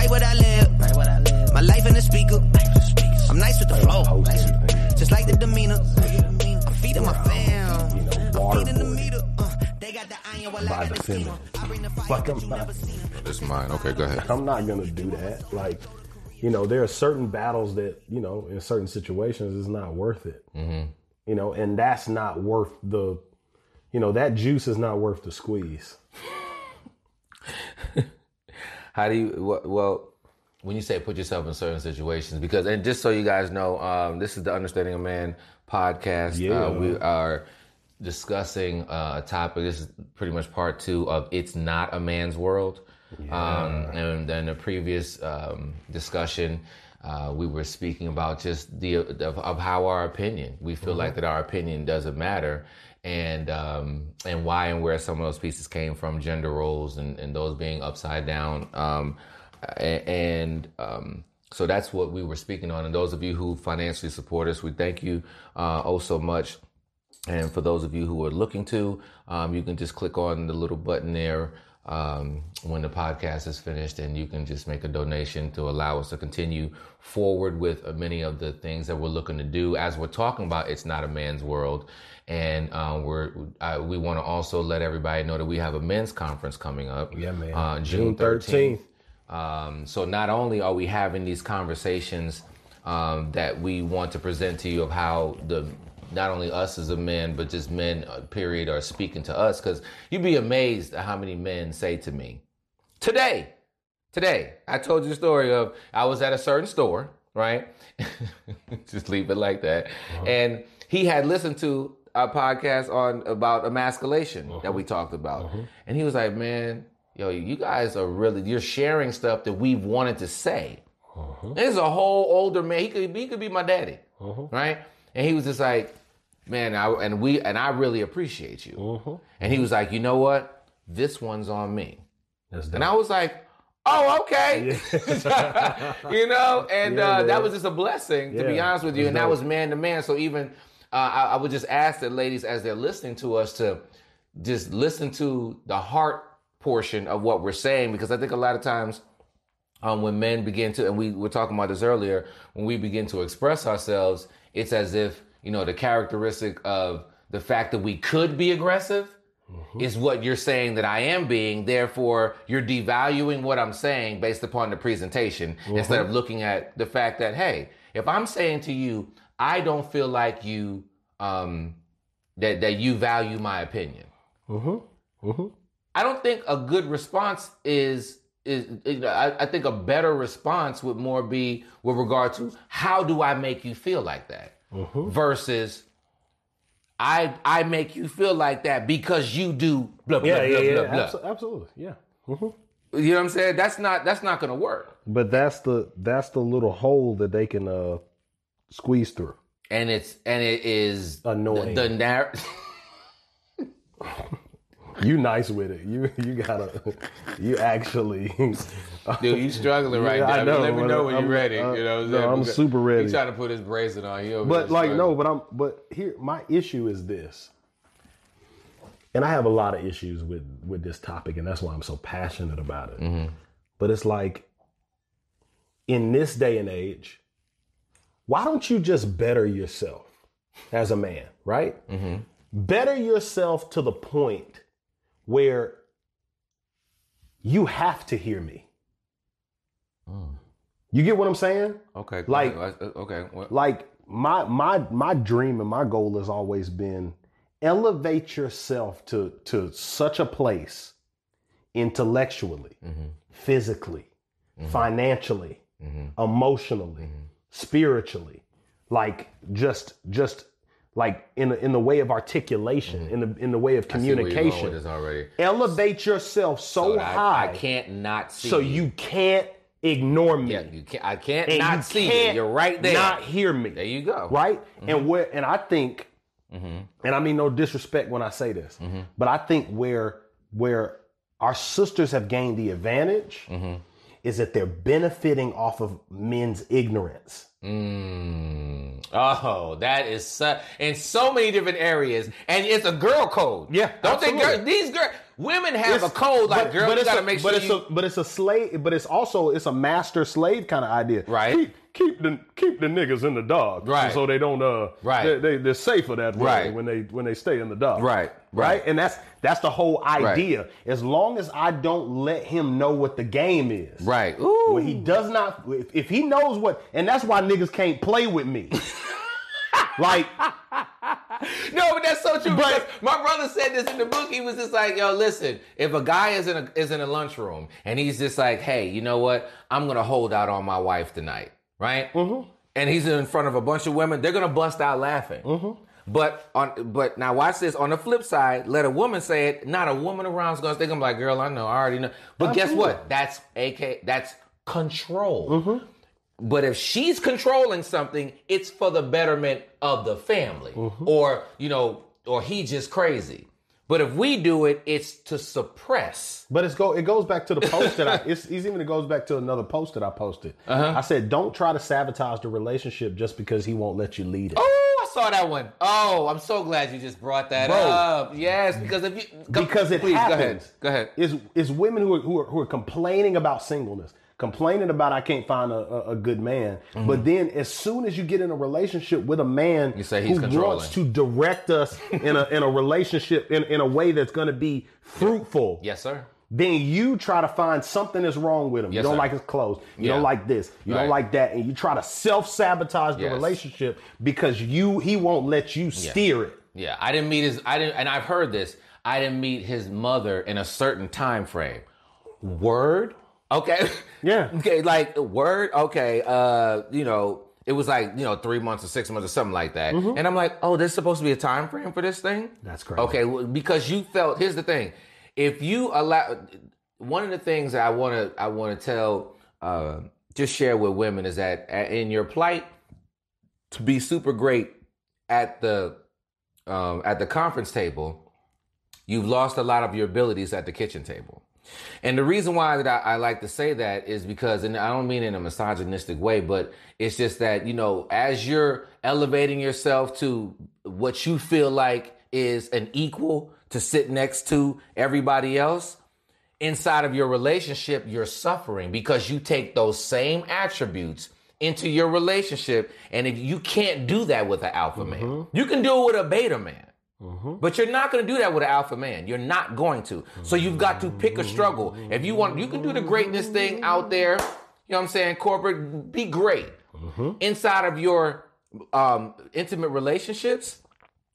Fajita. I write what I live. Write what I live. My life in the speaker. I'm nice with the flow. Nice with the, just like the demeanor. I'm feeding my fam. You know, I'm feeding the waterboarding. meter. Uh, they got the iron while I By got the the steamer. feminine. I bring the fire, Like, but I'm not- never seen it. It's mine. Okay, go ahead. I'm not gonna do that. Like, you know, there are certain battles that you know, in certain situations, it's not worth it. Mm-hmm. You know, and that's not worth the, you know, that juice is not worth the squeeze. How do you? Well, when you say put yourself in certain situations, because and just so you guys know, um, this is the Understanding a Man podcast. Yeah. Uh, we are discussing uh, a topic. This is pretty much part two of "It's Not a Man's World." Um, and then the previous um, discussion, uh, we were speaking about just the of, of how our opinion. We feel like that our opinion doesn't matter, and um, and why and where some of those pieces came from, gender roles and, and those being upside down, um, and um, so that's what we were speaking on. And those of you who financially support us, we thank you uh, oh so much. And for those of you who are looking to, um, you can just click on the little button there um, when the podcast is finished, and you can just make a donation to allow us to continue forward with many of the things that we're looking to do. As we're talking about, it's not a man's world, and uh, we're uh, we want to also let everybody know that we have a men's conference coming up. Yeah, man. Uh, June thirteenth. 13th. Um, so not only are we having these conversations um, that we want to present to you of how the not only us as a man, but just men, uh, period, are speaking to us. Because you'd be amazed at how many men say to me, "Today, today, I told you the story of I was at a certain store, right? just leave it like that, uh-huh. and he had listened to a podcast on about emasculation that uh-huh. we talked about, uh-huh. and he was like, "Man, yo, you guys are really you're sharing stuff that we've wanted to say." This is a whole older man. He could he could be my daddy, right? And he was just like, man, I, and we and I really appreciate you. And he was like, you know what? This one's on me. And I was like, oh, okay. you know, and Yeah, uh, that was just a blessing, to be honest with you. that's And that was man to man. So even uh, I, I would just ask the ladies as they're listening to us to just listen to the heart portion of what we're saying, because I think a lot of times um, when men begin to, and we were talking about this earlier, when we begin to express ourselves, it's as if, you know, the characteristic of the fact that we could be aggressive mm-hmm. is what you're saying that I am being. Therefore, you're devaluing what I'm saying based upon the presentation mm-hmm. instead of looking at the fact that, hey, if I'm saying to you, I don't feel like you, um, that, that you value my opinion. Mm-hmm. I don't think a good response is is, is- I, I think a better response would more be with regard to how do I make you feel like that versus I I make you feel like that because you do blah blah yeah, blah yeah, yeah. blah blah. absolutely, yeah. You know what I'm saying? That's not that's not gonna work. But that's the that's the little hole that they can uh squeeze through. And it's and it is Annoying. The, the narr- You nice with it. You you gotta you actually Dude, you struggling right Yeah, now. I know, Let me know when I'm- you're ready. uh, you know what I'm no? I'm super ready. He's trying to put his bracelet on you. But like struggling. no, but I'm but here my issue is this. And I have a lot of issues with with this topic and that's why I'm so passionate about it. But it's like in this day and age, why don't you just better yourself as a man, right? Better yourself to the point where you have to hear me. Hmm. You get what I'm saying? Okay. like- uh, uh, okay. Well, like my my my dream and my goal has always been elevate yourself to to such a place intellectually mm-hmm. physically mm-hmm. financially mm-hmm. emotionally spiritually like just just like in the, in the way of articulation in the in the way of I you're going with communication already. elevate yourself so, I- high I, can't not see. so you can't ignore me. Yeah, you can't. I can't and not you see can't it. You're right there. Not hear me. there you go. right? Mm-hmm. And where and I think, and I mean no disrespect when I say this, Mm-hmm. but I think where where our sisters have gained the advantage Mm-hmm. Is that they're benefiting off of men's ignorance. Mm. Oh, that is su- in so many different areas, and it's a girl code. Yeah, don't they? absolutely. Girl, these girl, women have It's- a code like, but- girl, but you gotta a, make sure but it's you. a but it's a slave, but it's also it's a master slave kind of idea. Right. Keep the keep the niggas in the dark. Right. So they don't uh Right. they, they they're safer that way Right. when they when they stay in the dark. Right, Right. right. And that's that's the whole idea. As long as I don't let him know what the game is. right. Ooh. When he does not, if, if he knows what, and that's why niggas can't play with me. like, No, but that's so true. But- my brother said this in the book. He was just like, "Yo, listen, if a guy is in a is in a lunchroom and he's just like, hey, you know what? I'm gonna hold out on my wife tonight, right? Mm-hmm. And he's in front of a bunch of women. They're gonna bust out laughing. Mm-hmm. But on but now watch this. On the flip side, let a woman say it. Not a woman around is gonna. Gonna be like, girl, I know, I already know. But guess what? That's AK. That's control. But if she's controlling something, it's for the betterment of the family. Or, you know, or he just crazy. But if we do it, it's to suppress. but it's go. It goes back to the post that I. It's, it's even. It goes back to another post that I posted. Uh-huh. I said, don't try to sabotage the relationship just because he won't let you lead it. Oh, I saw that one. Oh, I'm so glad you just brought that Bro. up. Yes, because if you go- because it please, happens. Go ahead. Go ahead. Is is women who are, who are who are complaining about singleness, complaining about I can't find a, a, good man, but then as soon as you get in a relationship with a man Mm-hmm. You say he's who wants to direct us in a in a relationship in, in a way that's going to be fruitful, Yes, sir. then you try to find something that's wrong with him. Yes, you don't sir. like his clothes. You Yeah. don't like this. You Right. don't like that, and you try to self sabotage the Yes. relationship because you he won't let you steer it. Yeah, I didn't meet his. I didn't, and I've heard this. I didn't meet his mother in a certain time frame. Word, okay, Yeah. okay, like word, okay. Uh, you know, it was like you know three months or six months or something like that. And I'm like, oh, there's supposed to be a time frame for this thing. Mm-hmm. That's correct. Okay, well, because you felt. Here's the thing: if you allow, one of the things that I want to, I want to tell, uh, just share with women is that uh, in your plight, to be super great at the um, at the conference table, you've lost a lot of your abilities at the kitchen table. And the reason why that I, I like to say that is because, and I don't mean in a misogynistic way, but it's just that, you know, as you're elevating yourself to what you feel like is an equal to sit next to everybody else, inside of your relationship, you're suffering because you take those same attributes into your relationship. And if you can't do that with an alpha man, mm-hmm. you can do it with a beta man. Mm-hmm. But you're not going to do that with an alpha man. You're not going to. So you've got to pick a struggle. If you want, you can do the greatness thing out there. You know what I'm saying? Corporate, be great. Mm-hmm. Inside of your um, intimate relationships,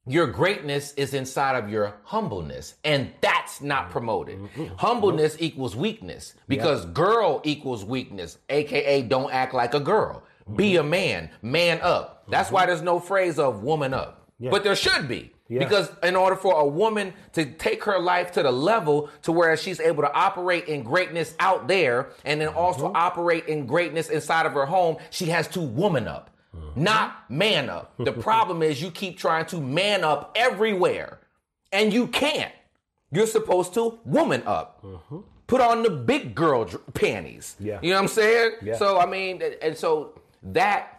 your greatness is inside of your humbleness, and that's not mm-hmm. promoted. Humbleness equals weakness because girl equals weakness, aka don't act like a girl. Be a man, man up. That's why there's no phrase of woman up, but there should be. Because in order for a woman to take her life to the level to where she's able to operate in greatness out there and then also uh-huh. operate in greatness inside of her home, she has to woman up uh-huh. not man up. The problem is you keep trying to man up everywhere, and you can't. You're supposed to woman up. Uh-huh. Put on the big girl dr- panties. Yeah. You know what I'm saying? Yeah. So I mean, and so that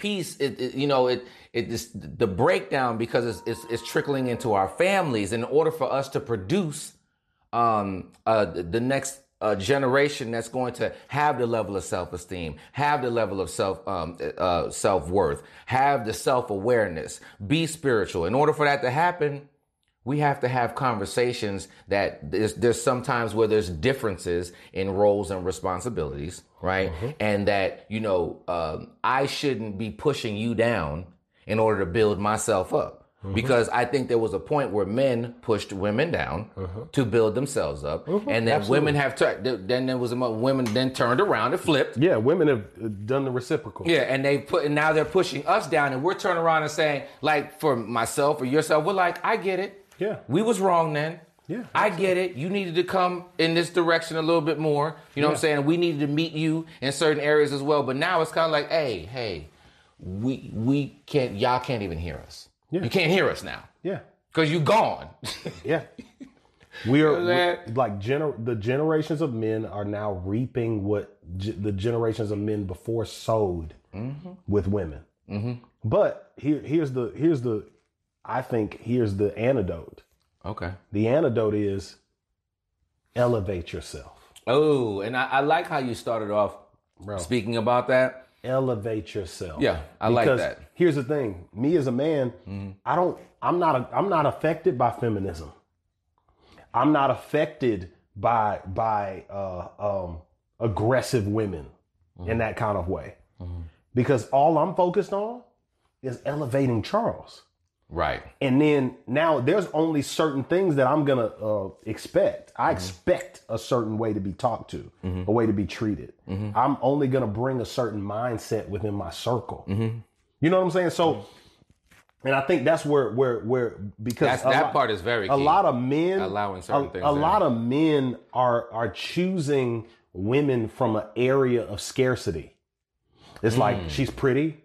piece, it, it- you know, it it this, the breakdown because it's, it's it's trickling into our families. In order for us to produce um, uh, the next uh, generation that's going to have the level of self esteem, have the level of self um, uh, self worth, have the self awareness, be spiritual. In order for that to happen, we have to have conversations that there's, there's sometimes where there's differences in roles and responsibilities, right? And that, you know, um, I shouldn't be pushing you down in order to build myself up. Because I think there was a point where men pushed women down to build themselves up, and then women have turned. Then there was a women then turned around and flipped, Yeah, women have uh, done the reciprocal. yeah, and they put and now they're pushing us down, and we're turning around and saying, like, for myself or yourself, we're like, I get it. Yeah. we was wrong then. Yeah, I get it. You needed to come in this direction a little bit more. You know what I'm saying? We needed to meet you in certain areas as well. But now it's kind of like, hey, hey, we we can't. Y'all can't even hear us. Yeah. You can't hear us now yeah, because you gone. yeah. We are know we- like gener- the generations of men are now reaping what ge- the generations of men before sowed Mm-hmm. with women. But here, here's the here's the I think here's the antidote. okay. The antidote is elevate yourself. Oh, and I, I like how you started off Bro. speaking about that. elevate yourself. Yeah, I like Because that. Mm-hmm. Here's the thing: me as a man, I don't. I'm not. A, I'm not affected by feminism. I'm not affected by by uh, um, aggressive women Mm-hmm. in that kind of way, because all I'm focused on is elevating Charles. Right. And then now there's only certain things that I'm gonna uh, expect. Mm-hmm. I expect a certain way to be talked to, a way to be treated. Mm-hmm. I'm only gonna bring a certain mindset within my circle. Mm-hmm. You know what I'm saying? So, and I think that's where where where because that lot- part is very key. a lot of men Allowing certain a, things A in. lot of men are are choosing women from an area of scarcity. It's Hmm. like she's pretty,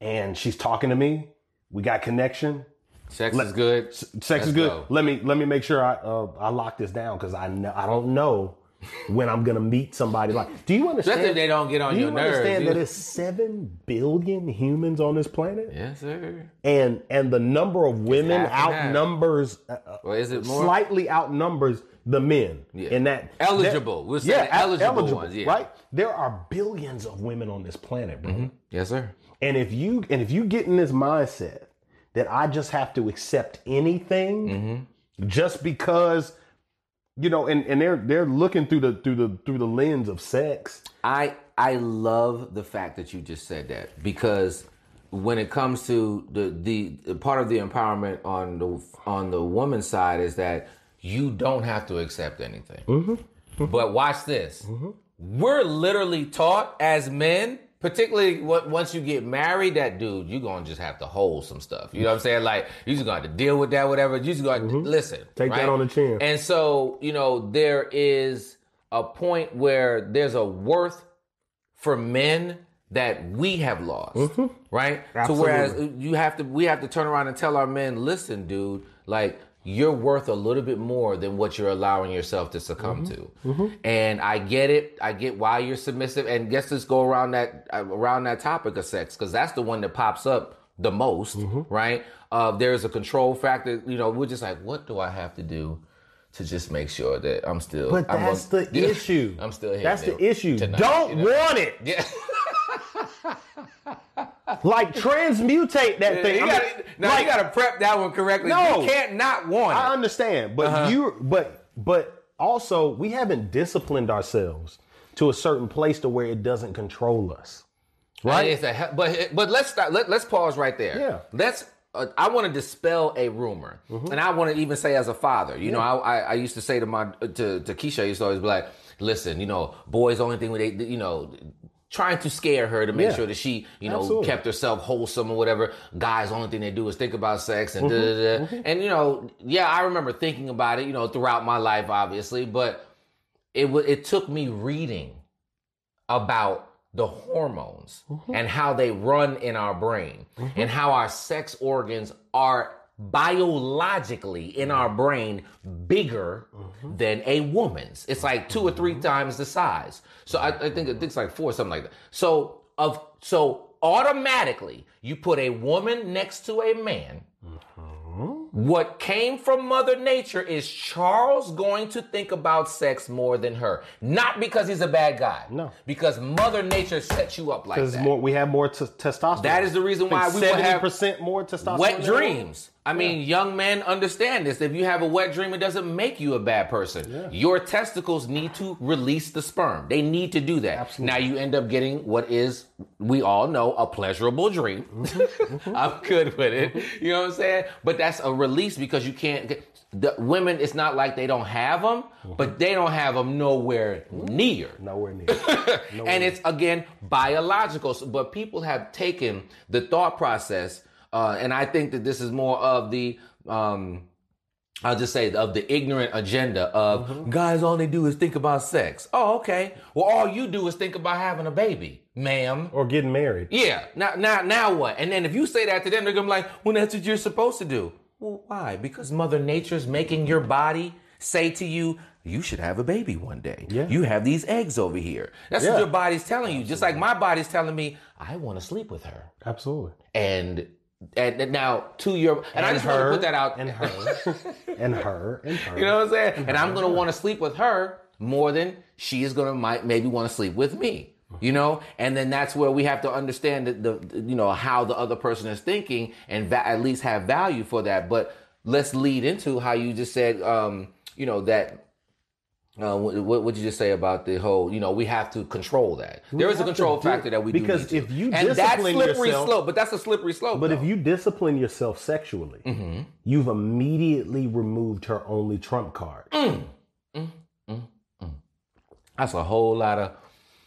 and she's talking to me. We got connection. Sex is good. Sex Let's is good. go. Let me let me make sure I uh, I lock this down because I know I don't know when I'm gonna meet somebody like. Do you understand? Especially if they don't get on do you your nerves. understand You- understand that it's seven billion humans on this planet, yes, sir. and and the number of women half and half. outnumbers uh, uh, Or is it more? slightly outnumbers the men Yeah. in that Eligible. We'll say the eligible ones, yeah. right? There are billions of women on this planet, bro. Yes, sir. And if you and if you get in this mindset that I just have to accept anything Mm-hmm. just because you know and, and they're they're looking through the through the through the lens of sex. I I love the fact that you just said that because when it comes to the the, the part of the empowerment on the on the woman's side is that you don't have to accept anything. Mm-hmm. But watch this. We're literally taught as men, particularly once you get married, that dude, you're gonna just have to hold some stuff. You know what I'm saying? Like you just gonna have to deal with that, whatever. You just gonna listen. Mm-hmm. Take that on the chin. And so, you know, there is a point where there's a worth for men that we have lost, right? So whereas you have to, we have to turn around and tell our men, listen, dude, like you're worth a little bit more than what you're allowing yourself to succumb to. And I get it. I get why you're submissive. And guess let's go around that uh, around that topic of sex because that's the one that pops up the most, right? Uh, there's a control factor. You know, we're just like, what do I have to do? To just make sure that I'm still. But I'm that's gonna- the issue. I'm still here. That's the issue. tonight, Don't you know? want it. Yeah. Like transmutate that thing. you I mean, gotta, now like, you gotta prep that one correctly. No. You can't not want I understand, but Uh-huh. you but but also we haven't disciplined ourselves to a certain place to where it doesn't control us. Right. It's a, but but let's stop. Let, let's pause right there. Yeah. Let's. Uh, I want to dispel a rumor, Mm-hmm. and I want to even say as a father. You know, I, I I used to say to my to to Keisha, I used to always be like, "Listen, you know, boys only thing with they you know." Trying to scare her to make Yeah. sure that she, you know, Absolutely. kept herself wholesome or whatever. Guys, only thing they do is think about sex and da Mm-hmm. da da. Mm-hmm. And you know, yeah, I remember thinking about it, you know, throughout my life, obviously, but it wa it took me reading about the hormones mm-hmm. and how they run in our brain mm-hmm. and how our sex organs are Mm-hmm. biologically in mm-hmm. our brain bigger mm-hmm. than a woman's. It's like two or three times the size. So I, I think it's like four, something like that. So of so automatically you put a woman next to a man. What came from Mother Nature is Charles going to think about sex more than her. Not because he's a bad guy. No. Because Mother Nature set you up like Because that. more we have more t- testosterone. That is the reason why we seventy have percent more testosterone. Wet dreams. I mean, young men understand this. If you have a wet dream, it doesn't make you a bad person. Your testicles need to release the sperm. They need to do that. Absolutely. Now you end up getting what is, we all know, a pleasurable dream. Mm-hmm. I'm good with it. You know what I'm saying? But that's a release because you can't get, the women, it's not like they don't have them, Mm-hmm. but they don't have them nowhere near. Nowhere near. and it's again biological. So- But people have taken the thought process, uh, and I think that this is more of the um, I'll just say of the ignorant agenda of Mm-hmm. guys all they do is think about sex. Oh, okay. Well, all you do is think about having a baby, ma'am. Or getting married. Yeah. Now, now, now what? And then if you say that to them, they're gonna be like, "Well, that's what you're supposed to do." Well, why? Because Mother Nature's making your body say to you, "You should have a baby one day." Yeah. You have these eggs over here. That's Yeah. what your body's telling you. Just like my body's telling me, I want to sleep with her. Absolutely. And and, and now to your and, I just want to put that out. And her. and her. And her. You know what I'm saying? And I'm gonna want to sleep with her more than she is gonna might maybe want to sleep with me. You know, and then that's where we have to understand that the, the- you know how the other person is thinking and va- at least have value for that. But let's lead into how you just said, um, you know, that. Uh, what what would you just say about the whole? You know, we have to control that. there is a control factor that we do because need to. if you and that's slippery yourself- slope, but that's a slippery slope. But if you discipline yourself sexually, Mm-hmm. you've immediately removed her only trump card. Mm. that's a whole lot of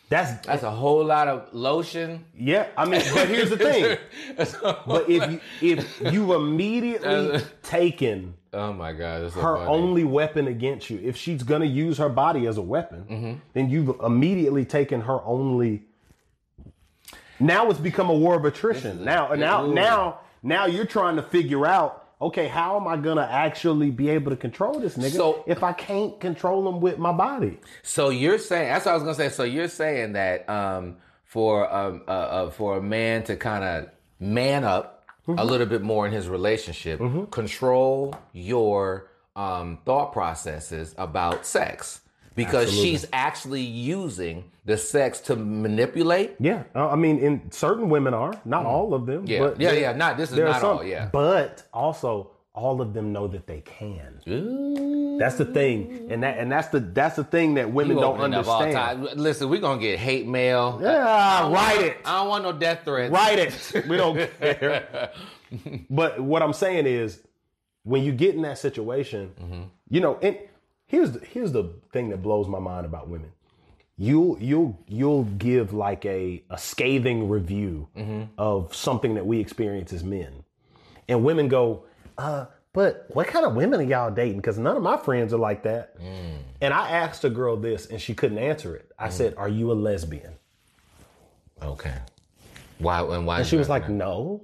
That's that's a whole lot of lotion. yeah. I mean, but here's the thing. But if you, if you immediately taken Oh my god, her funny. only weapon against you, if she's gonna use her body as a weapon, Mm-hmm. then you've immediately taken her only. Now it's become a war of attrition. Now, now, Ooh. now, now you're trying to figure out. Okay, how am I gonna actually be able to control this nigga So- if I can't control him with my body? So you're saying that's what I was gonna say. So you're saying that um, for um, uh, uh, for a man to kind of man up a little bit more in his relationship, control your um, thought processes about sex because she's actually using the sex to manipulate. Yeah, uh, I mean, in certain women are not all of them. Mm. Yeah, but yeah, yeah. Not this is not some- all. Yeah. but also all of them know that they can. Ooh. That's the thing, and that and that's the that's the thing that women don't understand. Listen, we're gonna get hate mail. Yeah, write it, I don't want no death threats. write it. We don't care. but what I'm saying is, when you get in that situation, Mm-hmm. you know, and here's the, here's the thing that blows my mind about women. You'll you'll you'll give like a a scathing review Mm-hmm. of something that we experience as men, and women go, uh, but what kind of women are y'all dating? Because none of my friends are like that. Mm. And I asked a girl this, and she couldn't answer it. I said, "Are you a lesbian?" Okay. Why and why? And she was like, "No."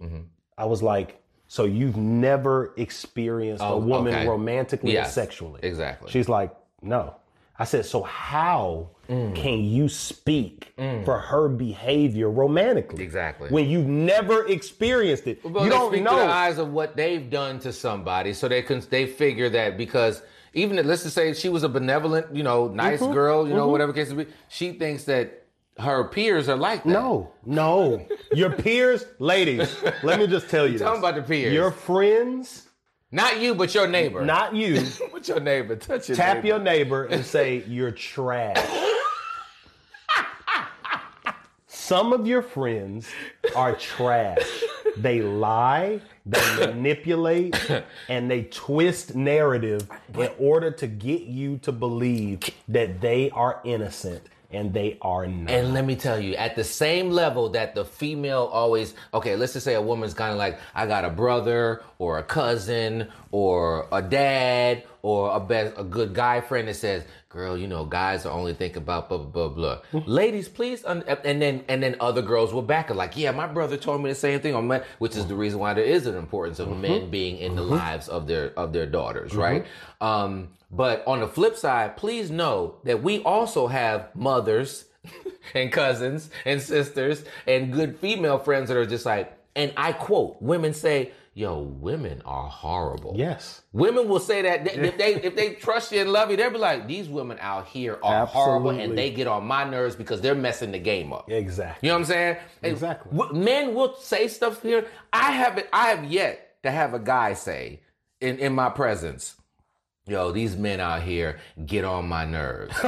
I was like, "So you've never experienced Oh, a woman okay. romantically Yes, or sexually?" exactly. She's like, "No." I said, "So how Mm. can you speak for her behavior romantically? Exactly. When you've never experienced it, Well, you don't speak know." the eyes of what they've done to somebody, so they can they figure that because even if, let's just say she was a benevolent, you know, nice Mm-hmm. girl, you know, whatever case it be, she thinks that her peers are like that. No, no. Your peers, ladies, let me just tell you. 'em about the peers. Your friends, not you, but your neighbor. not you, What's your neighbor? Touch your tap neighbor. your neighbor and say, You're trash. Some of your friends are trash. They lie, they manipulate, and they twist narrative in order to get you to believe that they are innocent and they are not. And let me tell you, at the same level that the female always, okay, let's just say a woman's kind of like, I got a brother or a cousin or a dad or a best, a good guy friend that says, girl, you know, guys are only thinking about blah, blah, blah, blah. Mm-hmm. Ladies, please. Un-, and then, and then other girls will back it like, yeah, my brother told me the same thing on my, which is the reason why there is an importance of men mm-hmm. being in the mm-hmm. lives of their, of their daughters, right? Um, but on the flip side, please know that we also have mothers and cousins and sisters and good female friends that are just like, and I quote, women say, yo, women are horrible. yes. Women will say that They- if they if they trust you and love you, they'll be like, these women out here are horrible and they get on my nerves because they're messing the game up. Exactly. You know what I'm saying? And Exactly. w- Men will say stuff here. I haven't. I have yet to have a guy say in in my presence, "Yo, these men out here get on my nerves."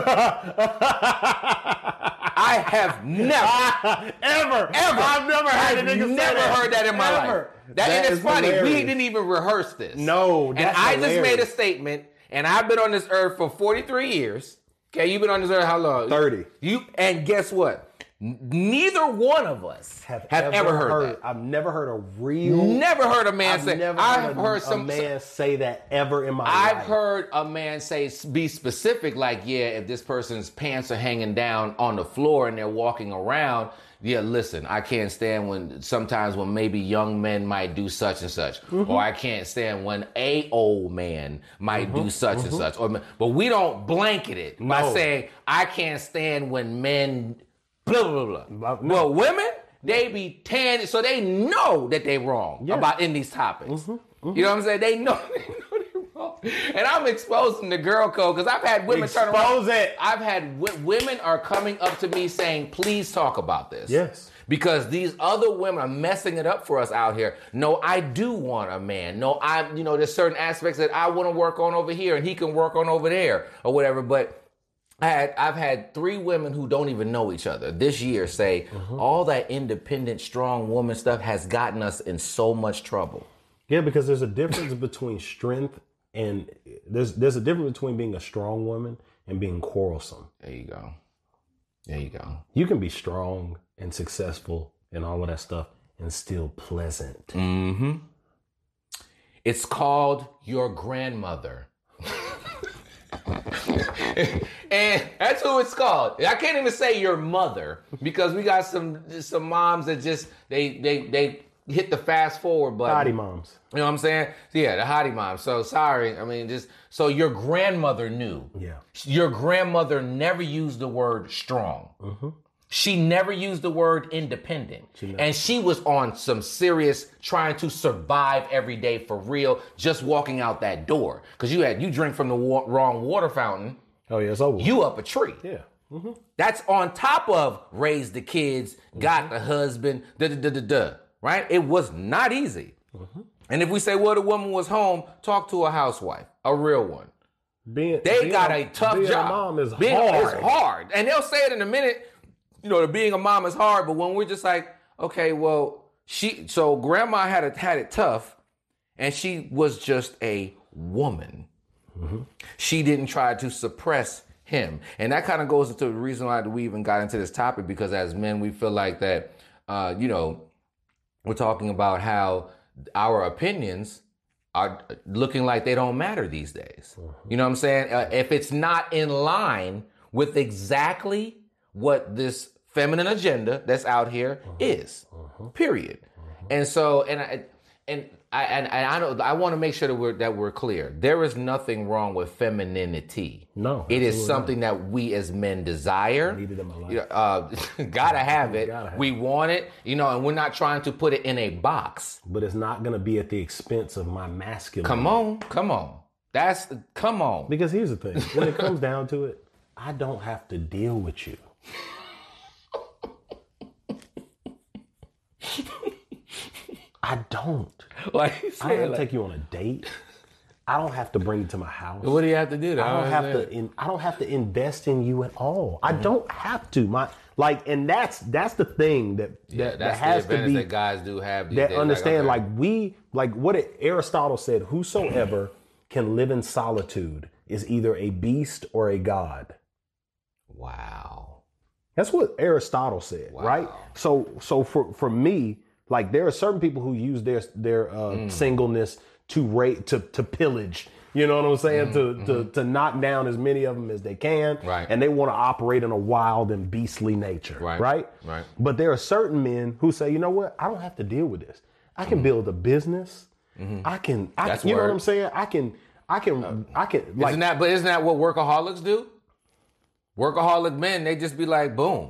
I have never, Ever. ever, I've never heard a I've nigga say never that. heard that in my Ever. life. That, That and is it's funny. We didn't even rehearse this. No, and I just made a statement, and I've been on this earth for 43 years. Okay, you've been on this earth how long? 30. You and guess what? neither one of us have, ever, heard, that. I've never heard a real. Never heard a man I've say. never I've heard, a, heard a some. man say that ever in my life. I've heard a man say be specific, like, yeah, if this person's pants are hanging down on the floor and they're walking around, yeah, listen, I can't stand when sometimes when maybe young men might do such and such, Mm-hmm. or I can't stand when a old man might Mm-hmm. do such and such. Or, but we don't blanket it by saying I can't stand when men blah blah blah. Well, no. Well, women they be tan, so they know that they wrong Yeah. about in these topics. Mm-hmm. You know what I'm saying? They know. They know they're wrong. And I'm exposing the girl code because I've had women turn around. Expose it. I've had w- women are coming up to me saying, "Please talk about this." Yes. Because these other women are messing it up for us out here. No, I do want a man. No, I, you know, there's certain aspects that I want to work on over here, and he can work on over there, or whatever. But I had, I've had three women who don't even know each other this year say mm-hmm. all that independent, strong woman stuff has gotten us in so much trouble. Yeah, because there's a difference between strength and there's there's a difference between being a strong woman and being quarrelsome. There you go. There you go. You can be strong and successful and all of that stuff and still pleasant. Mm-hmm. It's called your grandmother. and that's who it's called. I can't even say your mother because we got some some moms that just they they they hit the fast forward button. Body moms. You know what I'm saying? Yeah, the hottie mom. So sorry. I mean, just so your grandmother knew. Yeah. Your grandmother never used the word strong. Mm-hmm. She never used the word independent. never. and she was on some serious trying to survive every day for real, just walking out that door. Because you had you drink from the wa- wrong water fountain, Oh yeah, it's over. you up a tree. yeah. Mm-hmm. That's on top of raise the kids, got mm-hmm. the husband, da da da da da. Right? It was not easy. And if we say, well, the woman was home, talk to a housewife, a real one. Being They being got a tough being job. A mom is being, hard. It's hard. And they'll say it in a minute, you know, that being a mom is hard, but when we're just like, okay, well, she so grandma had it had it tough, and she was just a woman. She didn't try to suppress him. And that kind of goes into the reason why we even got into this topic, because as men, we feel like that uh, you know, we're talking about how our opinions are looking like they don't matter these days. Mm-hmm. You know what I'm saying? Uh, if it's not in line with exactly what this feminine agenda that's out here mm-hmm. is, mm-hmm. period. And so, and I, and I, and, and I don't, I want to make sure that we're that we're clear. There is nothing wrong with femininity. No, it is something that we as men desire. Need it in my life. Uh, gotta have it. Gotta have we want it, you know, and we're not trying to put it in a box. But it's not gonna be at the expense of my masculine. Come on, come on. That's come on. Because here's the thing: when it comes down to it, I don't have to deal with you. I don't. Like I don't have to like, take you on a date. I don't have to bring you to my house. what do you have to do? I don't have to. In, I don't have to invest in you at all. I mm-hmm. don't have to. My like, and that's that's the thing that Yeah, that, that's that has the to be that guys do have. That days. understand. okay. Like we like what it, Aristotle said: Whosoever can live in solitude is either a beast or a god. wow. That's what Aristotle said, right? So so for for me, like there are certain people who use their their uh, Mm. singleness to rate to to pillage. You know what I'm saying? to, to to knock down as many of them as they can, Mm-hmm. Right. And they want to operate in a wild and beastly nature, Right, Right. right. But there are certain men who say, you know what? I don't have to deal with this. I can build a business. I can. I, Mm-hmm. That's you know what. I'm saying? I can. I can. I can. Like isn't that? But isn't that what workaholics do? Workaholic men, they just be like, boom.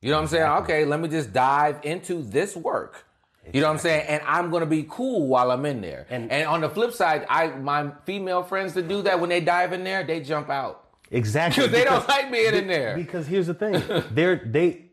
You know what I'm saying? Okay, let me just dive into this work. You know what I'm saying? And I'm gonna be cool while I'm in there. And, And- on the flip side, I my female friends that do that when they dive in there, they jump out. Exactly. Because they don't like being in there. Because here's the thing, they're they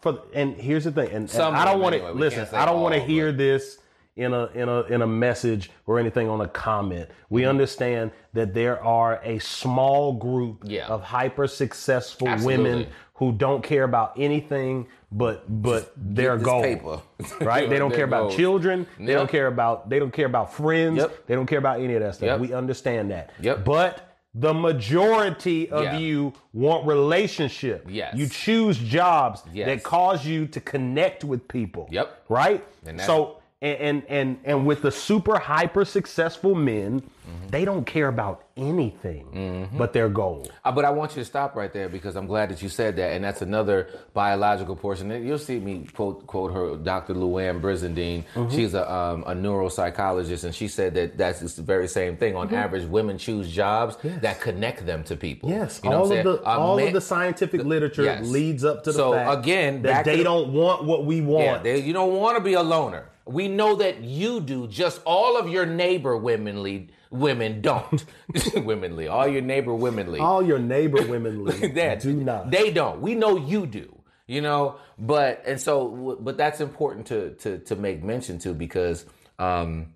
for and here's the thing, and, and Some I don't want to anyway, listen. I don't want to hear but- this in a in a in a message or anything on a comment. We Mm-hmm. understand that there are a small group Yeah. of hyper successful Absolutely. women who don't care about anything but but their goal. paper. Right? They don't care about goals. children. They don't care about they don't care about friends. Yep. They don't care about any of that stuff. Yep. We understand that. Yep. But the majority of Yeah. you want relationship. Yes. You choose jobs Yes. that cause you to connect with people. Yep. Right? So and, and and and with the super hyper successful men, Mm-hmm. they don't care about anything but their goal. Uh, but I want you to stop right there because I'm glad that you said that, and that's another biological portion. You'll see me quote quote her, Dr. Louann Brizendine. Mm-hmm. She's a um, a neuropsychologist, and she said that that's the very same thing. On average, women choose jobs that connect them to people. Mm-hmm. Yes, You know all of the all of the scientific literature yes. leads up to the So, fact again, that they the- don't want what we want. Yeah, they, you don't want to be a loner. We know that you do. Just all of your neighbor womenly women don't. womenly, all your neighbor womenly. all your neighbor women leave that do not. They don't. We know you do. You know, but and so, but that's important to to to make mention to because um,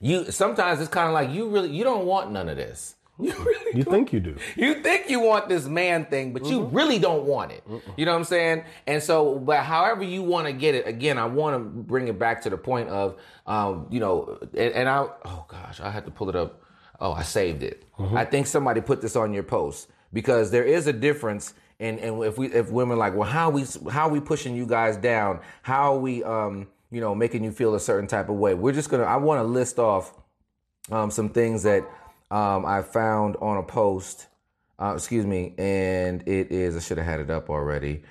you sometimes it's kind of like you really you don't want none of this. You really you think you do? you think you want this man thing, but you Mm-hmm. really don't want it. You know what I'm saying? And so, but however you want to get it, again, I want to bring it back to the point of, um, you know, and, and I, oh gosh, I had to pull it up. Oh, I saved it. Mm-hmm. I think somebody put this on your post because there is a difference. And and if we if women like, well, how we how we pushing you guys down? How are we um you know making you feel a certain type of way? We're just gonna. I want to list off um, some things that um, I found on a post. Uh, excuse me, and it is. I should have had it up already,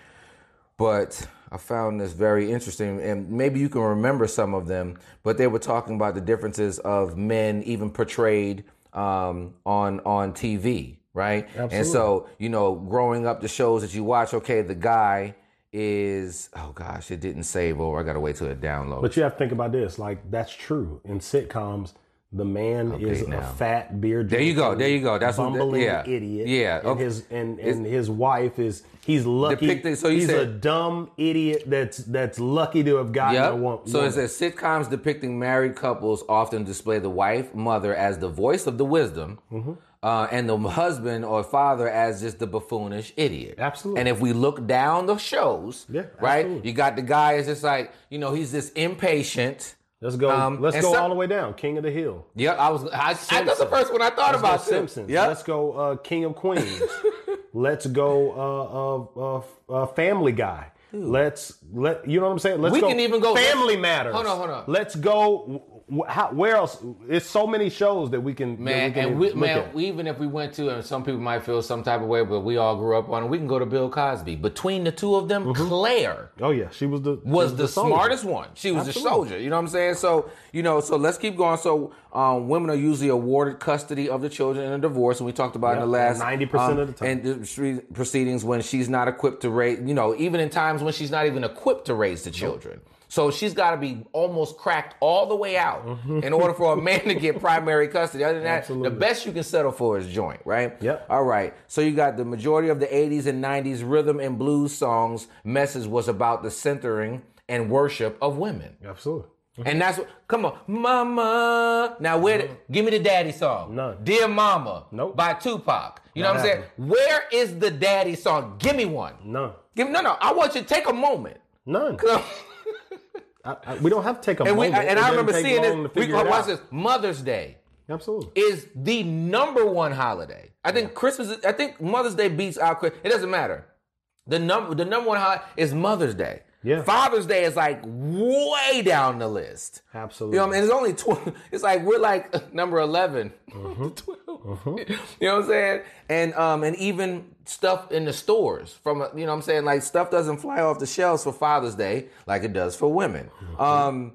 but I found this very interesting, and maybe you can remember some of them. But they were talking about the differences of men, even portrayed um, on on TV, right? Absolutely. And so, you know, growing up, the shows that you watch, okay, the guy is oh gosh, it didn't save over. I gotta wait till it downloads. But you have to think about this. Like that's true in sitcoms. The man is now. a fat beard. There you go, there you go. That's what the- yeah. idiot. Yeah, and his and, and his wife is he's lucky. Depicted- so he's a dumb idiot that's that's lucky to have gotten a Yep. woman. So it says sitcoms depicting married couples often display the wife, mother as the voice of the wisdom, Mm-hmm. uh, and the husband or father as just the buffoonish idiot. Absolutely. And if we look down the shows, Yeah, right, absolutely. you got the guy is just like you know he's this impatient. Let's go. um, let's go some- all the way down. King of the Hill. Yep, I was. I, I, that's the first one I thought Let's about. go. Simpsons. Yep. Let's go uh, King of Queens. Let's go uh, uh, uh, uh, Family Guy. Let's let you know what I'm saying. Let's We go. can even go- Family Matters. Hold on, hold on. Let's go. How, where else? It's so many shows that we can. Man, we can and we, man, even if we went to, and some people might feel some type of way, but we all grew up on it. We can go to Bill Cosby. Between the two of them, Claire oh yeah, she was the she was the, soldier. smartest one. She was Absolutely. a soldier. You know what I'm saying? So you know, so let's keep going. So um, women are usually awarded custody of the children in a divorce, and we talked about in the last 90% um, of the time. And the proceedings when she's not equipped to raise. You know, even in times when she's not even equipped to raise the children. So she's got to be almost cracked all the way out in order for a man to get primary custody. Other than that, Mm-hmm. Absolutely. the best you can settle for is joint, right? Yep. All right. So you got the majority of the 80s and 90s rhythm and blues songs message was about the centering and worship of women. Absolutely. And that's what, come on, mama. Now, where, the- give me the daddy song. None. Dear Mama. Nope. By Tupac. You know Not what I'm saying? Where is the daddy song? Give me one. None. Give No, no. I want you to take a moment. None. I, I, we don't have to take a and we, and I remember seeing this. We, it watch this. Mother's Day. Absolutely. is the number one holiday. I think Christmas. I think Mother's Day beats out. It doesn't matter. The number the number one holiday is Mother's Day. Yeah. Father's Day is like way down the list. Absolutely. You know what I mean? It's only tw- It's like we're like number 11 Mm-hmm. 12. You know what I'm saying? And um and even stuff in the stores from you know what I'm saying like stuff doesn't fly off the shelves for Father's Day like it does for women. Mm-hmm. Um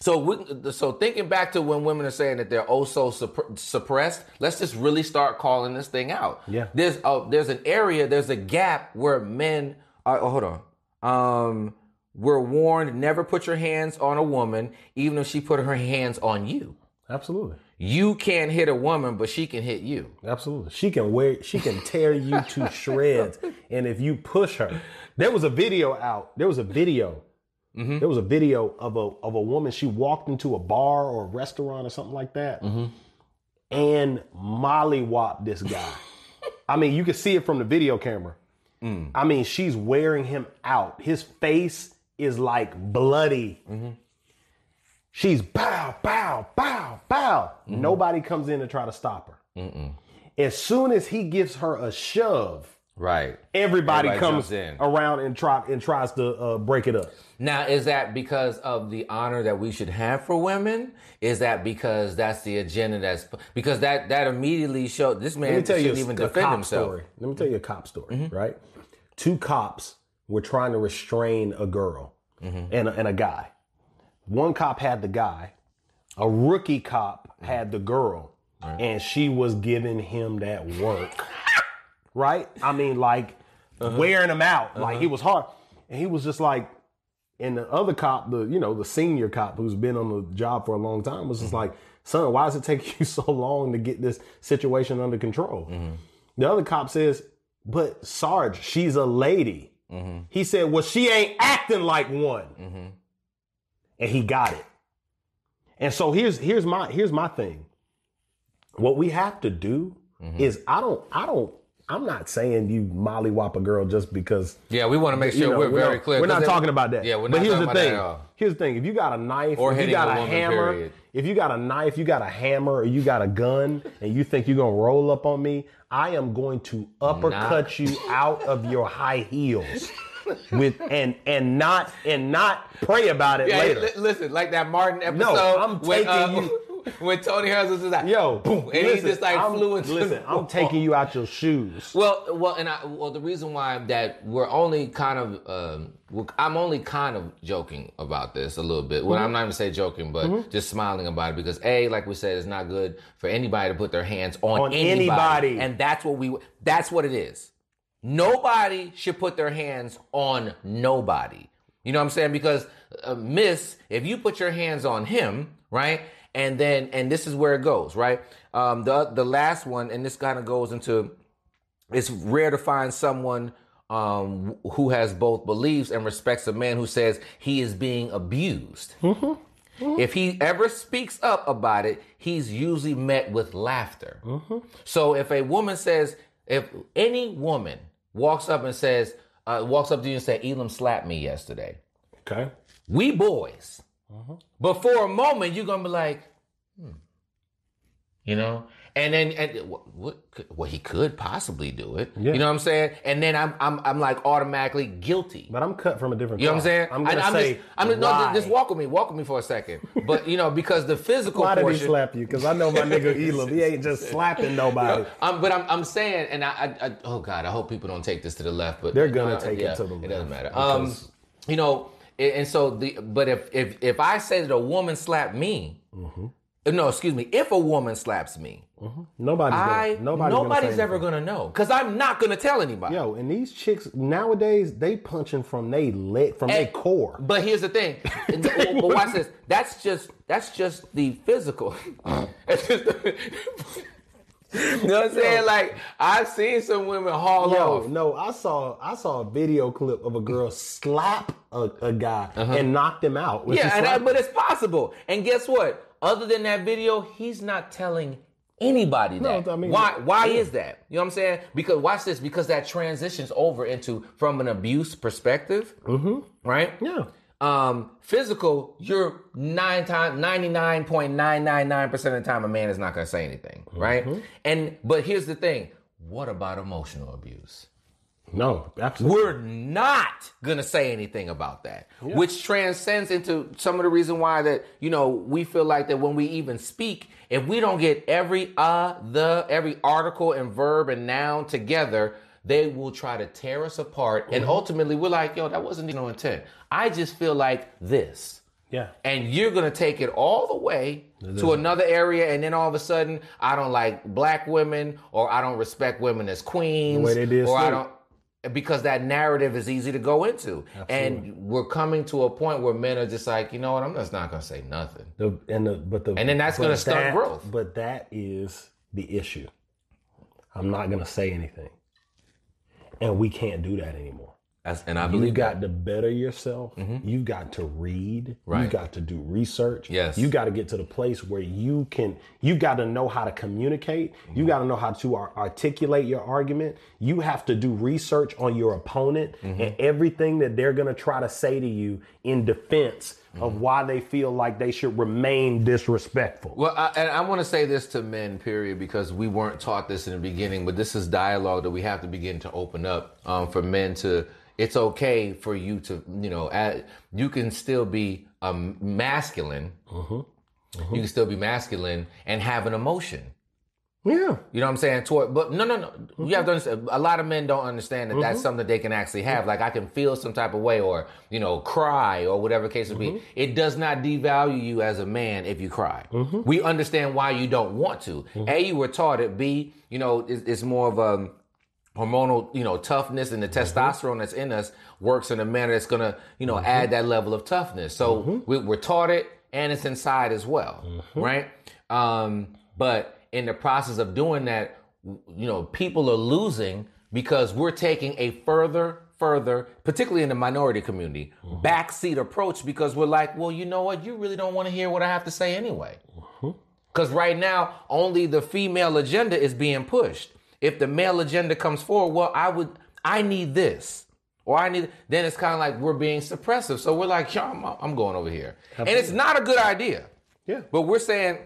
so, we- so thinking back to when women are saying that they're oh so supp- suppressed, let's just really start calling this thing out. Yeah. There's oh, there's an area, there's a gap where men are. Oh, hold on. Um, we're warned never put your hands on a woman, even if she put her hands on you. Absolutely. You can't hit a woman, but she can hit you. Absolutely. She can wear she can tear you to shreds. And if you push her, there was a video out. There was a video. Mm-hmm. There was a video of a of a woman. She walked into a bar or a restaurant or something like that, Mm-hmm. and mollywopped this guy. I mean, you can see it from the video camera. Mm. I mean, she's wearing him out. His face is like bloody. Mm-hmm. She's bow, bow, bow, bow. Mm-hmm. Nobody comes in to try to stop her. As soon as he gives her a shove, Right. everybody, Everybody comes in. around and try and tries to uh, break it up. Now, is that because of the honor that we should have for women? Is that because that's the agenda that's because that that immediately showed this man Let me tell you a, even a defend cop himself. story. Let me tell you a cop story, Mm-hmm. right? Two cops were trying to restrain a girl Mm-hmm. and, a, and a guy. One cop had the guy, a rookie cop had the girl, and she was giving him that work. Right? I mean, like Uh-huh. wearing him out. Like he uh-huh. was hard. And he was just like, and the other cop, the you know, the senior cop who's been on the job for a long time was just mm-hmm. like, son, why does it take you so long to get this situation under control? Mm-hmm. The other cop says, but Sarge, she's a lady. Mm-hmm. He said, well, she ain't acting like one. And he got it. And so here's here's my here's my thing. What we have to do is I don't I don't I'm not saying you mollywop a girl just because Yeah, we want to make you sure know, we're very not, clear. We're not they- talking about that. Yeah, we're but not here's talking the about thing. that at all. Here's the thing. If you got a knife, Or if you got a woman, hammer, period. if you got a knife, you got a hammer, or you got a gun, and you think you're gonna roll up on me, I am going to uppercut you out of your high heels. With and and not and not pray about it Yeah, later. li- listen, like that Martin episode. No, I'm when, uh, you- when Tommy Hearns was just like, Yo, boom, and listen, he just like I'm, flew into. Listen, I'm taking you out your shoes. Well, well, and I, well, the reason why that we're only kind of, um, I'm only kind of joking about this a little bit. Mm-hmm. Well, I'm not even say joking, but just smiling about it because a, like we said, it's not good for anybody to put their hands on, On anybody. anybody. and that's what we, that's what it is. Nobody should put their hands on nobody. You know what I'm saying? Because uh, Miss, if you put your hands on him, right, and then and this is where it goes, right? Um, the the last one, and this kind of goes into it's rare to find someone um, who has both beliefs and respects a man who says he is being abused. If he ever speaks up about it, he's usually met with laughter. So if a woman says, if any woman walks up and says, uh, walks up to you and say, Elam slapped me yesterday, Okay. we boys. But for a moment, you're gonna be like. You know, and then and what, what he could possibly do it. Yeah. You know what I'm saying? And then I'm I'm I'm like automatically guilty. But I'm cut from a different. You know what I'm saying? I'm gonna I- I'm say just, I'm just, no, just, walk with me, walk with me for a second. But you know, because the physical Why did he slap you? Because I know my nigga Elam. He ain't just slapping nobody. Um, but I'm, I'm saying, and I, I, I, oh God, I hope people don't take this to the left, but They're gonna uh, take it to the left It doesn't matter. Um, you know, and, and so the, but if if if I say that a woman slapped me, Mm-hmm. Uh, no, excuse me, if a woman slaps me, mm-hmm. Nobody's I gonna, nobody's, gonna nobody's ever anything. gonna know because I'm not gonna tell anybody. Yo, and these chicks nowadays they punching from they leg from their eh, core. But here's the thing. but watch this. That's just that's just the physical. That's just the- you know what I'm saying? Like I've seen some women haul Yo, off. no, I saw I saw a video clip of a girl slap a, a guy Uh-huh. and knocked him out. Yeah, and slapped but it's possible. And guess what? Other than that video, he's not telling anybody No, that. I mean, why? Why yeah. is that? You know what I'm saying? Because watch this. Because that transitions over into from an abuse perspective, mm-hmm. right? Yeah. Um, physical, you're nine times, ninety nine point nine nine nine percent of the time, a man is not going to say anything, right? Mm-hmm. And but here's the thing: what about emotional abuse? No, absolutely. We're not gonna say anything about that, which transcends into some of the reason why that you know we feel like that when we even speak, if we don't get every uh the every article and verb and noun together, they will try to tear us apart, and ultimately we're like, yo, that wasn't no intent. I just feel like this yeah. and you're gonna take it all the way to another area, and then all of a sudden, I don't like black women, or I don't respect women as queens, way they did or I don't because that narrative is easy to go into, and we're coming to a point where men are just like, you know what, I'm just not gonna say nothing. The, and the but the And then that's gonna stunt growth. But that is the issue. I'm not gonna say anything, and we can't do that anymore. That's, and I You believe got that. to better yourself. Mm-hmm. You got to read. Right. You got to do research. Yes. You got to get to the place where you can. You got to know how to communicate. You mm-hmm. got to know how to ar- articulate your argument. You have to do research on your opponent mm-hmm. and everything that they're gonna try to say to you in defense of why they feel like they should remain disrespectful. Well, I, and I want to say this to men, period, because we weren't taught this in the beginning, but this is dialogue that we have to begin to open up um, for men to. It's okay for you to, you know, add, you can still be um, masculine. You can still be masculine and have an emotion. Yeah. You know what I'm saying? Toward, but no, no, no. You have to understand. A lot of men don't understand that Mm-hmm. that's something they can actually have. Like I can feel some type of way, or you know, cry, or whatever case it Mm-hmm. be. It does not devalue you as a man if you cry. Mm-hmm. We understand why you don't want to. A, you were taught it. B, you know, it's, it's more of a hormonal, you know, toughness and the Mm-hmm. testosterone that's in us works in a manner that's gonna, you know, add that level of toughness. So Mm-hmm. we, we're taught it, and it's inside as well, right? Um, but in the process of doing that, you know, people are losing because we're taking a further, further, particularly in the minority community, mm-hmm. backseat approach because we're like, well, you know what? You really don't want to hear what I have to say anyway. Mm-hmm. Because right now, only the female agenda is being pushed. If the male agenda comes forward, well, I would, I need this. Or I need, then it's kind of like we're being suppressive. So we're like, "Yeah, I'm, I'm going over here. And it's not a good idea. Yeah. But we're saying,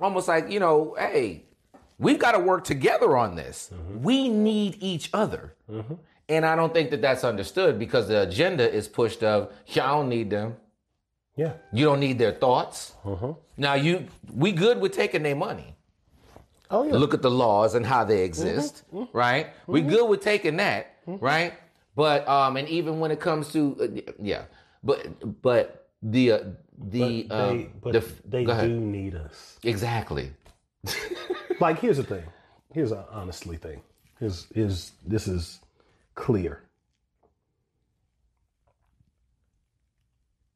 almost like, you know, hey, we've got to work together on this. Mm-hmm. We need each other. Mm-hmm. And I don't think that that's understood because the agenda is pushed of, yeah, I don't need them. Yeah. You don't need their thoughts. Mm-hmm. Now you, we good with taking their money. Oh yeah. Look at the laws and how they exist, right? We good with taking that, right? But um, and even when it comes to uh, yeah, but but the uh, the But um, they, but the, they ahead. do need us. exactly. Like here's the thing. Here's an honestly thing. Here's is this is clear.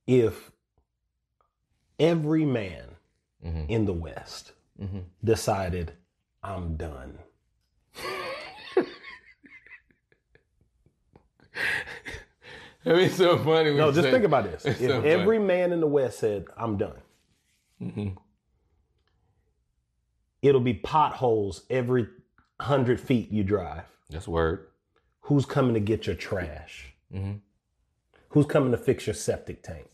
If every man Mm-hmm. in the West decided, I'm done. I mean, so funny. No, just think about this. If so funny. every man in the West said, I'm done, Mm-hmm. it'll be potholes every hundred feet you drive. That's word. Who's coming to get your trash? Mm-hmm. Who's coming to fix your septic tank?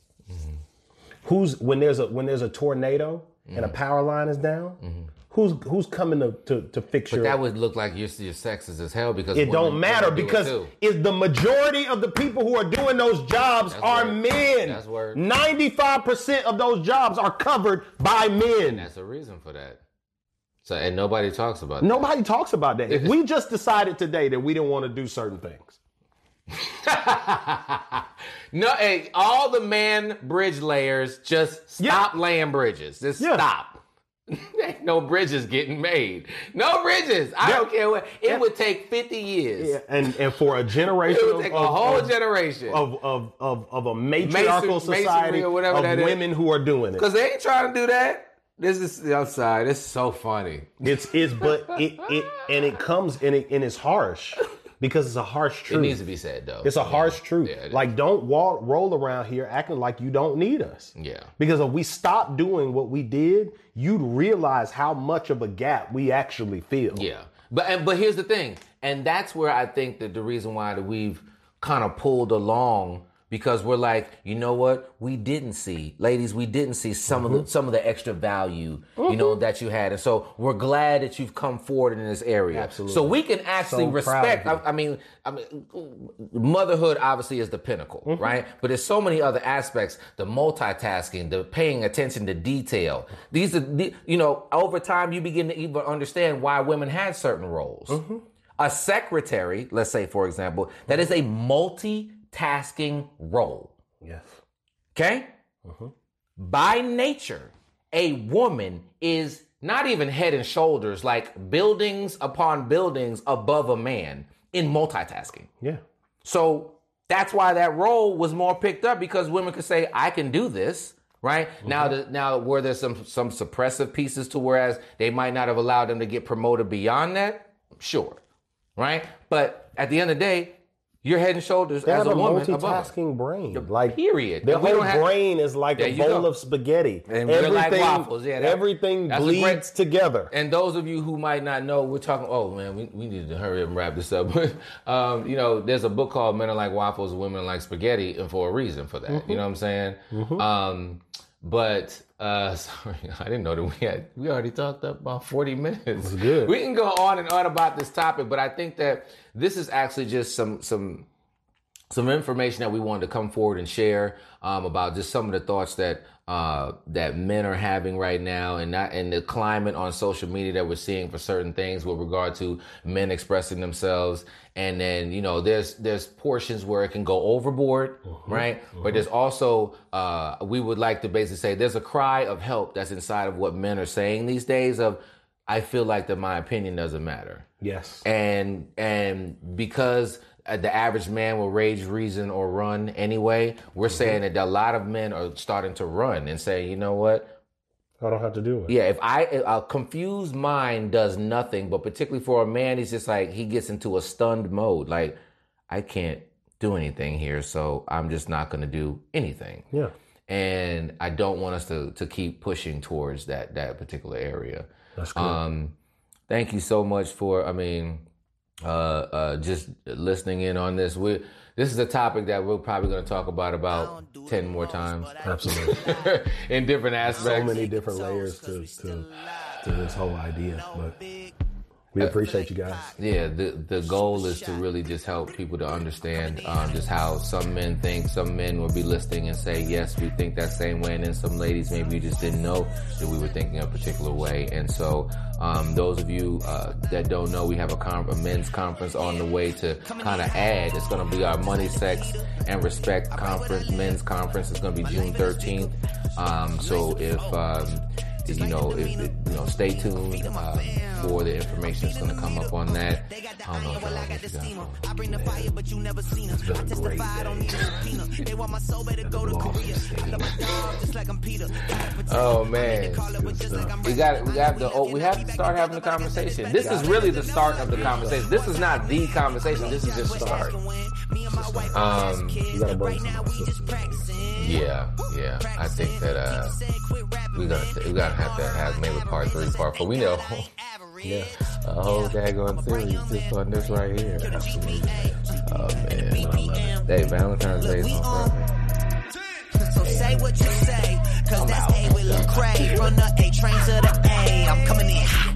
Who's when there's a when there's a tornado and a Mm-hmm. power line is down? Who's who's coming to to, to fix your? That would look like you're, you're sexist as hell because it don't matter do because is the majority of the people who are doing those jobs are word. men. That's word. Ninety-five percent of those jobs are covered by men. that's a reason for that. So and nobody talks about that. Nobody talks about that. If we just decided today that we didn't want to do certain things, no, hey, all the man bridge layers just stop laying bridges. Just Yeah. stop. No bridges getting made. No bridges. I don't care what. It would take 50 years. and and for a generation It would take a whole of- generation. of, of, of, of a matriarchal Mason- society or whatever of that is. women who are doing it. Because they ain't trying to do that. This is the outside. It's so funny. It's it's but it it and it comes and it and it's harsh because it's a harsh truth. It needs to be said though. it's a harsh truth. Yeah, like don't walk roll around here acting like you don't need us. Yeah. Because if we stop doing what we did, you'd realize how much of a gap we actually feel. Yeah, but and, but here's the thing, and that's where I think that the reason why that we've kind of pulled along because we're like, you know what, we didn't see, ladies, we didn't see some of the some of the extra value, you know, that you had, and so we're glad that you've come forward in this area. Absolutely. So we can actually So respect. I, I mean, I mean, motherhood obviously is the pinnacle, Mm-hmm. right? But there's so many other aspects: the multitasking, the paying attention to detail. These are, the, you know, over time you begin to even understand why women had certain roles. Mm-hmm. A secretary, let's say, for example, that is a multitasking role. Yes. Okay? Mm-hmm. By nature, a woman is not even head and shoulders, like buildings upon buildings above a man in multitasking. Yeah. So that's why that role was more picked up because women could say, "I can do this." Right mm-hmm. now, the, now were there some some suppressive pieces to whereas they might not have allowed them to get promoted beyond that? Sure, right. But at the end of the day, you're head and shoulders They as have a a woman multitasking brain. Like period. Their whole don't have- brain is like a bowl go. of spaghetti. And we're like waffles, yeah, that- everything bleeds great- together. And those of you who might not know, we're talking. Oh man, we, we need to hurry up and wrap this up. um, you know, there's a book called "Men Are Like Waffles, Women Are Like Spaghetti," and for a reason for that. Mm-hmm. You know what I'm saying? Um, but uh, sorry, I didn't know that we had. We already talked up about 40 minutes. Good. We can go on and on about this topic, but I think that this is actually just some some some information that we wanted to come forward and share um, about just some of the thoughts that uh, that men are having right now, and not and the climate on social media that we're seeing for certain things with regard to men expressing themselves. And then you know, there's there's portions where it can go overboard, right? But there's also uh, we would like to basically say there's a cry of help that's inside of what men are saying these days. Of I feel like that my opinion doesn't matter yes. and and because the average man will rage, reason, or run anyway, we're saying that a lot of men are starting to run and say, you know what? I don't have to do it. Yeah, if I a confused mind does nothing, but particularly for a man, he's just like he gets into a stunned mode. Like I can't do anything here, so I'm just not going to do anything. Yeah. And I don't want us to to keep pushing towards that that particular area. That's good. Um, thank you so much for, I mean, uh, uh, just listening in on this. We this is a topic that we're probably going to talk about about ten more times Absolutely. in different aspects. so many different layers to, to, to this whole idea. But we appreciate you guys. Yeah, the the goal is to really just help people to understand um, just how some men think. Some men will be listening and say, "Yes, we think that same way," and then some ladies maybe you just didn't know that we were thinking a particular way. And so, um, those of you uh, that don't know, we have a, con- a men's conference on the way to kind of add. It's going to be our money, sex, and respect conference, men's conference. It's going to be June thirteenth. Um, so if um, you know, if, if, you know, stay tuned uh, for the information that's going to come up on that. I don't know if y'all got I bring the fire, but you never seen her. It's been a I great testified on day. the. They want my soul, better go to Korea. I love my dog, just like I'm Peter. Oh man, Call it with just like I'm we got we got oh, we have to start having the conversation. This is really the start of the conversation. This is not the conversation. This is just start. Me and my um, wife um. Right now we just practicing. Yeah, yeah. I think that uh, we're gonna th- we're gonna have to have maybe part three, part four. We know. yeah, a whole daggone series just on this right here. Absolutely. Oh man, I love it. Hey, Valentine's Day is on So say what you say, cause that's out. A with Lecrae. Run the A train to the A, I'm coming in.